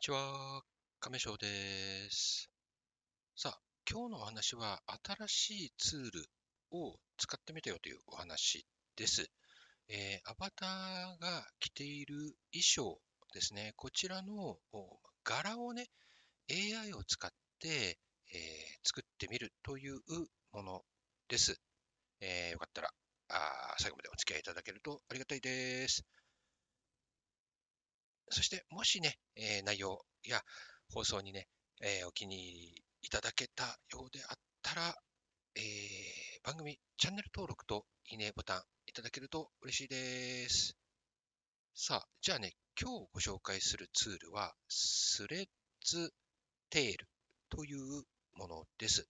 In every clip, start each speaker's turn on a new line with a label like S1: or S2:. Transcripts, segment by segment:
S1: にちは、亀翔です。さあ、今日のお話は新しいツールを使ってみたよというお話です。えー、アバターが着ている衣装ですね、こちらの柄をね、AI を使って、えー、作ってみるというものです。えー、よかったらあ最後までお付き合いいただけるとありがたいです。そして、もしね、えー、内容や放送にね、えー、お気に入りいただけたようであったら、えー、番組チャンネル登録といいねボタンいただけると嬉しいです。さあ、じゃあね、今日ご紹介するツールは、スレッズテールというものです。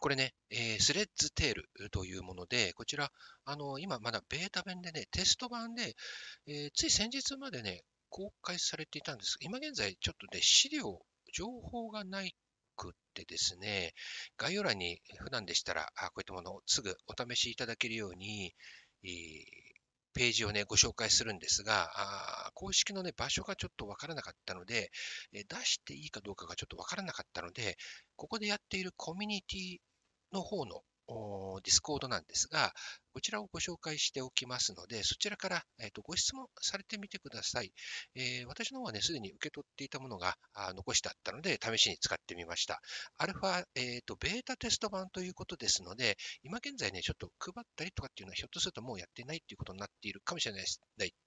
S1: これね、えー、スレッズテールというもので、こちら、あの、今まだベータ版でね、テスト版で、えー、つい先日までね、公開されていたんですが。今現在、ちょっとね、資料、情報がないくってですね、概要欄に普段でしたら、あこういったものをすぐお試しいただけるように、えー、ページをね、ご紹介するんですが、あ公式のね、場所がちょっとわからなかったので、え出していいかどうかがちょっとわからなかったので、ここでやっているコミュニティの方の Discord なんですが、こちらをご紹介しておきますので、そちらから、えーと、ご質問されてみてください。えー、私の方はね、すでに受け取っていたものが残してあったので、試しに使ってみました。アルファ、えーと、ベータテスト版ということですので、今現在ね、ちょっと配ったりとかっていうのは、ひょっとするともうやってないっていうことになっているかもしれない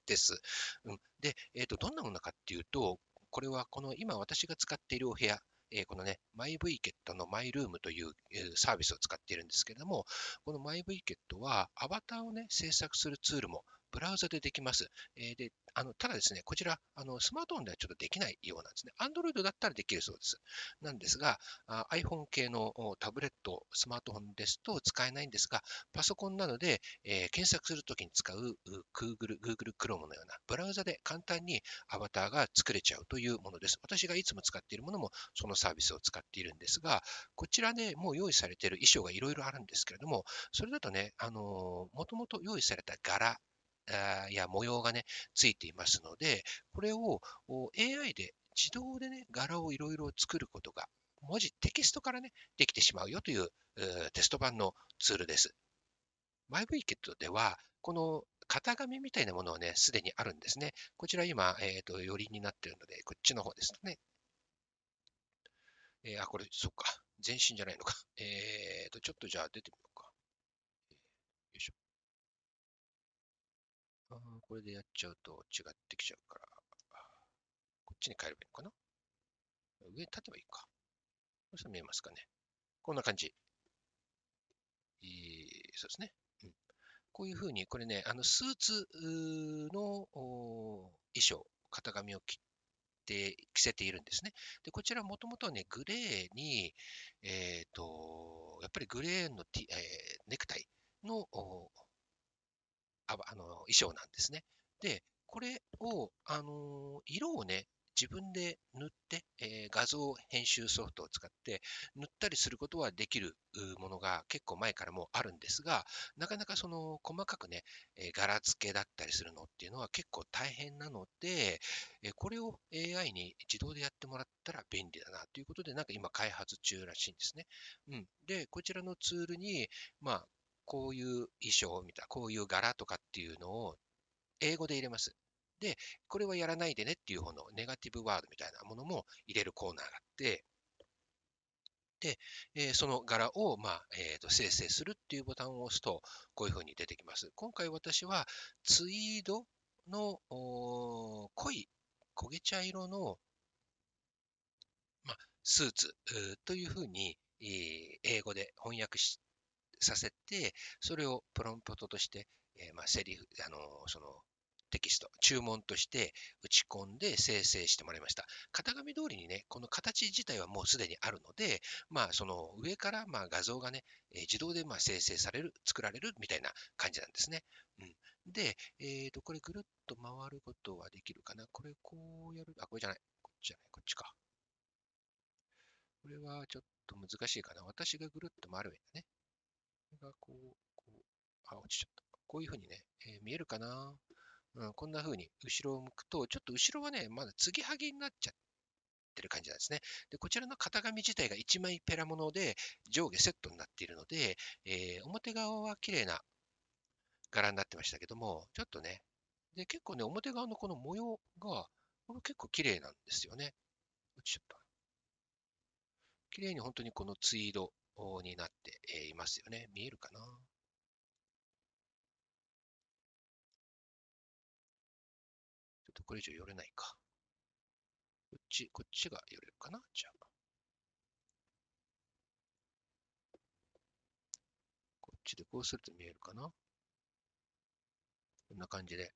S1: です。うん、で、えーと、どんなものかっていうと、これはこの今私が使っているお部屋、えこのね、MyVKet のマイルームというサービスを使っているんですけれども、この MyVKet はアバターをね、制作するツールもブラウザでできます。えー、であのただですね、こちら、あのスマートフォンではちょっとできないようなんですね。Android だったらできるそうです。なんですが、iPhone 系のタブレット、スマートフォンですと使えないんですが、パソコンなので、えー、検索するときに使う Google, Google Chrome のようなブラウザで簡単にアバターが作れちゃうというものです。私がいつも使っているものもそのサービスを使っているんですが、こちらでもう用意されている衣装がいろいろあるんですけれども、それだとね、あのもともと用意された柄や模様がね、ついていますので、これを AI で自動でね、柄をいろいろ作ることが、文字、テキストからね、できてしまうよというテスト版のツールです。MyVKit では、この型紙みたいなものはね、すでにあるんですね。こちら今、えっ、ー、と、寄りになっているので、こっちの方ですね。えー、あ、これ、そっか。全身じゃないのか。えっ、ー、と、ちょっとじゃあ出てみようか。よいしょ。あこれでやっちゃうと違ってきちゃうから、こっちに変えればいいのかな？上に立てばいいか。そしたら見えますかね。こんな感じ。えー、そうですね。うん、こういうふうに、これね、あのスーツの衣装、型紙を切って着せているんですね。で、こちらもともとはね、グレーに、えっ、ー、と、やっぱりグレーの、えー、ネクタイのああの衣装なんですね。で、これを、あの色をね、自分で塗って、えー、画像編集ソフトを使って塗ったりすることはできるものが結構前からもあるんですが、なかなかその細かくね、えー、柄付けだったりするのっていうのは結構大変なので、えー、これを AI に自動でやってもらったら便利だなということで、なんか今開発中らしいんですね。うん。で、こちらのツールに、まあ、こういう衣装を見た、こういう柄とかっていうのを英語で入れます。で、これはやらないでねっていう方のネガティブワードみたいなものも入れるコーナーがあって、で、えー、その柄を、まあえーと、生成するっていうボタンを押すと、こういうふうに出てきます。今回私はツイードの濃い焦げ茶色の、まあ、スーツというふうに、えー、英語で翻訳しさせて、それをプロンプトとして、えー、まあ、セリフ、あのその、テキスト、注文として打ち込んで生成してもらいました。型紙通りにね、この形自体はもうすでにあるので、まあ、その上からまあ画像がね、えー、自動でまあ生成される、作られるみたいな感じなんですね。うん、で、えっ、ー、と、これぐるっと回ることはできるかな。これこうやる、あ、これじゃない。こっちじゃない、こっちか。これはちょっと難しいかな。私がぐるっと回る上だね。がこう、こう、あ、落ちちゃった。こういうふうにね、えー、見えるかな？うん、こんな風に後ろを向くと、ちょっと後ろはね、まだ継ぎはぎになっちゃってる感じなんですね。で、こちらの型紙自体が1枚ペラもので上下セットになっているので、えー、表側は綺麗な柄になってましたけども、ちょっとね、で、結構ね、表側のこの模様が、これ結構綺麗なんですよね。落ちちゃった。綺麗に本当にこのツイードになっていますよね。見えるかな？ちょっとこれ以上寄れないか。こっち、こっちが寄れるかな？じゃあ。こっちでこうすると見えるかな？こんな感じで、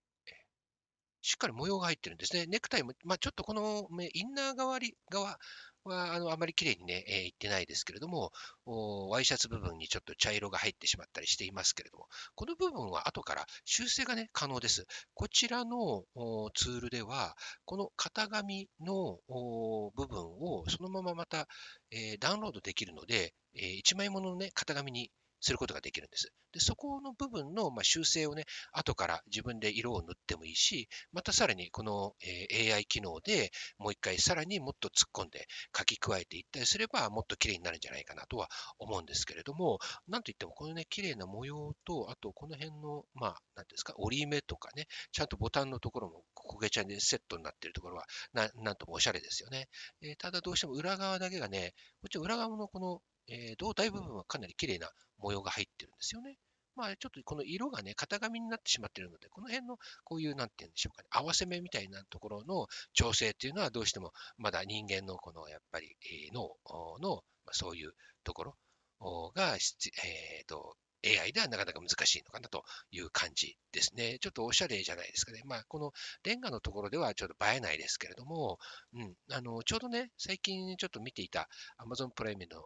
S1: っかり模様が入ってるんですね。ネクタイも、まあ、ちょっとこのインナー側側はあのあまり綺麗にね、えー、いってないですけれども、ワイシャツ部分にちょっと茶色が入ってしまったりしていますけれども、この部分は後から修正がね、可能です。こちらのツールでは、この型紙の部分をそのまままた、えー、ダウンロードできるので、えー、1枚もののね、型紙にすることができるんです。でそこの部分の、ま、修正をね、後から自分で色を塗ってもいいし、またさらにこの、AI 機能でもう一回さらにもっと突っ込んで書き加えていったりすればもっと綺麗になるんじゃないかなとは思うんですけれども、なんといってもこのね、綺麗な模様と、あとこの辺の、まあ、なんですか、折り目とかね、ちゃんとボタンのところも焦げ茶でセットになっているところはな、なんともおしゃれですよね。えー、ただどうしても裏側だけがね、こっち裏側のこのえー、胴体部分はかなり綺麗な模様が入ってるんですよね。まあ、ちょっとこの色がね、型紙になってしまってるので、この辺のこういう、なんて言うんでしょうかね、合わせ目みたいなところの調整っていうのはどうしてもまだ人間のこのやっぱり、脳の、まあ、そういうところが、えーと、AI ではなかなか難しいのかなという感じですね。ちょっとおしゃれじゃないですかね。まあ、このレンガのところではちょっと映えないですけれども、うん、あのちょうどね、最近ちょっと見ていた Amazon プライムの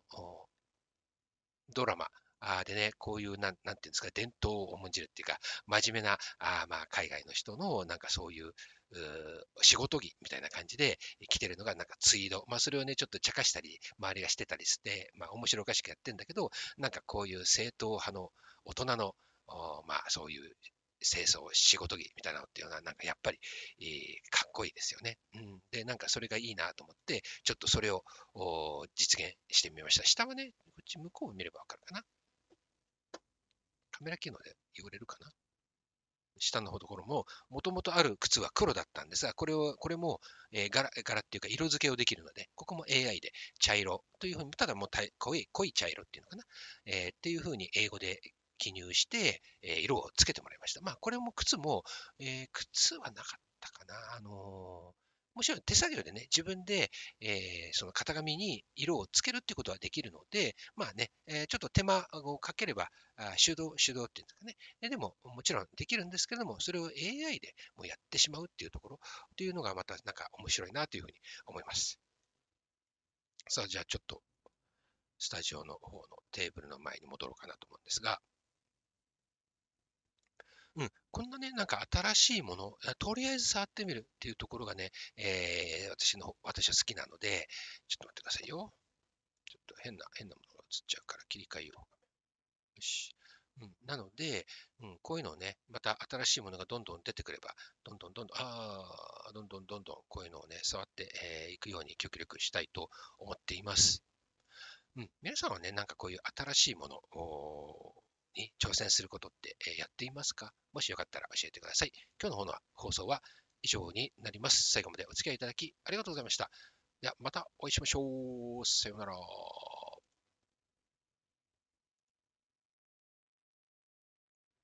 S1: ドラマあでね、こういう、なん、なんていうんですか、伝統を重んじるっていうか、真面目な、あまあ、海外の人の、なんかそういう、う仕事着みたいな感じで着てるのがなんかツイード。まあそれをね、ちょっと茶化したり、周りがしてたりして、まあ面白おかしくやってんだけど、なんかこういう正統派の大人の、まあそういう清掃、仕事着みたいなのっていうのは、なんかやっぱり、えー、かっこいいですよね。うん。で、なんかそれがいいなと思って、ちょっとそれを実現してみました。下はね、こっち向こうを見ればわかるかな。カメラ機能で汚れるかな？下のところも、もともとある靴は黒だったんですが、これを、これも、えー、柄、柄っていうか色付けをできるので、ここも AI で茶色というふうに、ただもう濃い、濃い茶色っていうのかな、えー、っていうふうに英語で記入して、えー、色をつけてもらいました。まあ、これも靴も、えー、靴はなかったかな。あのもちろん手作業でね、自分で、えー、その型紙に色をつけるっていうことはできるので、まあね、えー、ちょっと手間をかければ、あ手動、手動っていうんですかね。でも、もちろんできるんですけれども、それを AI でもうやってしまうっていうところっていうのがまたなんか面白いなというふうに思います。さあ、じゃあちょっと、スタジオの方のテーブルの前に戻ろうかなと思うんですが、うん、こんなね、なんか新しいもの、とりあえず触ってみるっていうところがね、えー、私の、私は好きなので、ちょっと待ってくださいよ。ちょっと変な、変なものが映っちゃうから切り替えよう。よし。うん、なので、うん、こういうのをね、また新しいものがどんどん出てくれば、どんどんどんどん、ああ、どんどんどんどんこういうのをね、触ってい、えー、くように極力したいと思っています。うん、皆さんはね、なんかこういう新しいものに挑戦することってやっていますか？もしよかったら教えてください。今日の方の放送は以上になります。最後までお付き合いいただきありがとうございました。ではまたお会いしましょう。さようなら。